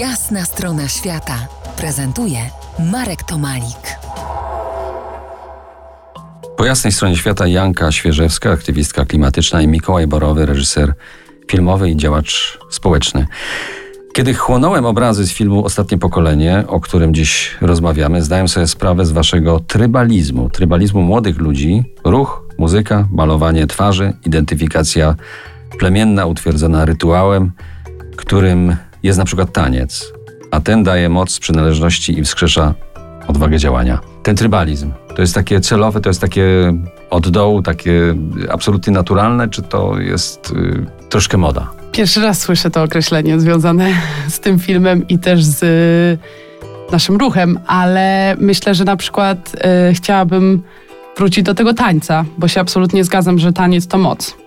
Jasna strona świata prezentuje Marek Tomalik. Po jasnej stronie świata Janka Świeżewska, aktywistka klimatyczna i Mikołaj Borowy, reżyser filmowy i działacz społeczny. Kiedy chłonąłem obrazy z filmu Ostatnie Pokolenie, o którym dziś rozmawiamy, zdałem sobie sprawę z waszego trybalizmu, trybalizmu młodych ludzi, ruch, muzyka, malowanie twarzy, identyfikacja plemienna utwierdzona rytuałem, którym jest na przykład taniec, a ten daje moc przynależności i wskrzesza odwagę działania. Ten trybalizm to jest takie celowe, to jest takie od dołu, takie absolutnie naturalne, czy to jest y, troszkę moda? Pierwszy raz słyszę to określenie związane z tym filmem i też z y, naszym ruchem, ale myślę, że na przykład y, chciałabym wrócić do tego tańca, bo się absolutnie zgadzam, że taniec to moc.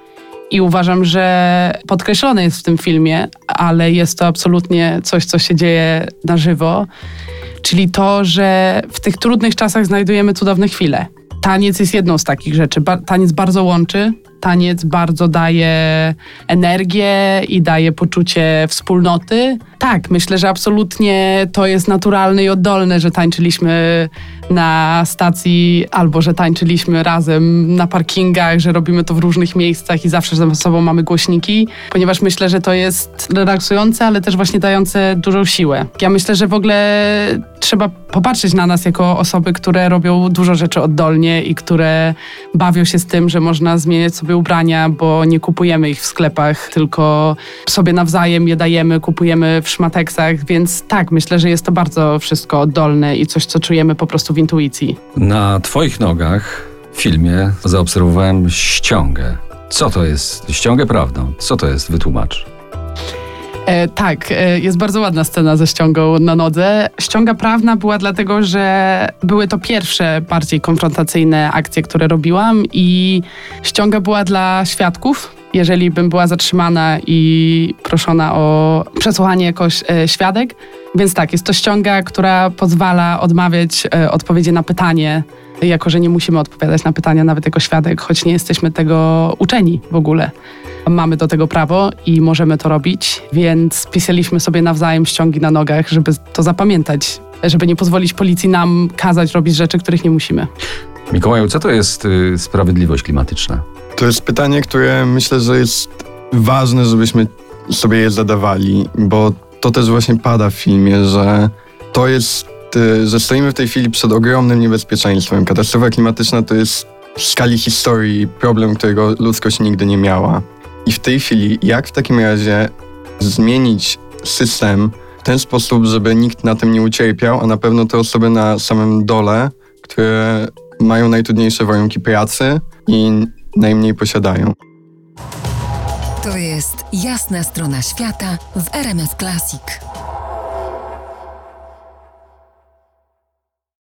I uważam, że podkreślone jest w tym filmie, ale jest to absolutnie coś, co się dzieje na żywo. Czyli to, że w tych trudnych czasach znajdujemy cudowne chwile. Taniec jest jedną z takich rzeczy. Ba taniec bardzo łączy, taniec bardzo daje energię i daje poczucie wspólnoty. Tak, myślę, że absolutnie to jest naturalne i oddolne, że tańczyliśmy na stacji albo że tańczyliśmy razem na parkingach, że robimy to w różnych miejscach i zawsze ze sobą mamy głośniki, ponieważ myślę, że to jest relaksujące, ale też właśnie dające dużą siłę. Ja myślę, że w ogóle trzeba popatrzeć na nas jako osoby, które robią dużo rzeczy oddolnie i które bawią się z tym, że można zmieniać sobie ubrania, bo nie kupujemy ich w sklepach, tylko sobie nawzajem je dajemy, kupujemy w szmateksach, więc tak, myślę, że jest to bardzo wszystko oddolne i coś, co czujemy po prostu w intuicji. Na Twoich nogach w filmie zaobserwowałem ściągę. Co to jest? Ściągę prawdą. Co to jest? Wytłumacz. E, tak, e, jest bardzo ładna scena ze ściągą na nodze. Ściąga prawna była dlatego, że były to pierwsze bardziej konfrontacyjne akcje, które robiłam i ściąga była dla świadków. Jeżeli bym była zatrzymana i proszona o przesłuchanie jakoś e, świadek. Więc tak, jest to ściąga, która pozwala odmawiać e, odpowiedzi na pytanie, jako że nie musimy odpowiadać na pytania nawet jako świadek, choć nie jesteśmy tego uczeni w ogóle mamy do tego prawo i możemy to robić, więc pisaliśmy sobie nawzajem ściągi na nogach, żeby to zapamiętać, żeby nie pozwolić policji nam kazać robić rzeczy, których nie musimy. Mikołaju, co to jest y, sprawiedliwość klimatyczna? To jest pytanie, które myślę, że jest ważne, żebyśmy sobie je zadawali, bo to też właśnie pada w filmie, że to jest, y, że stoimy w tej chwili przed ogromnym niebezpieczeństwem. Katastrofa klimatyczna to jest w skali historii problem, którego ludzkość nigdy nie miała. I w tej chwili, jak w takim razie zmienić system w ten sposób, żeby nikt na tym nie ucierpiał, a na pewno te osoby na samym dole, które mają najtrudniejsze warunki pracy i najmniej posiadają. To jest jasna strona świata w RMS Classic.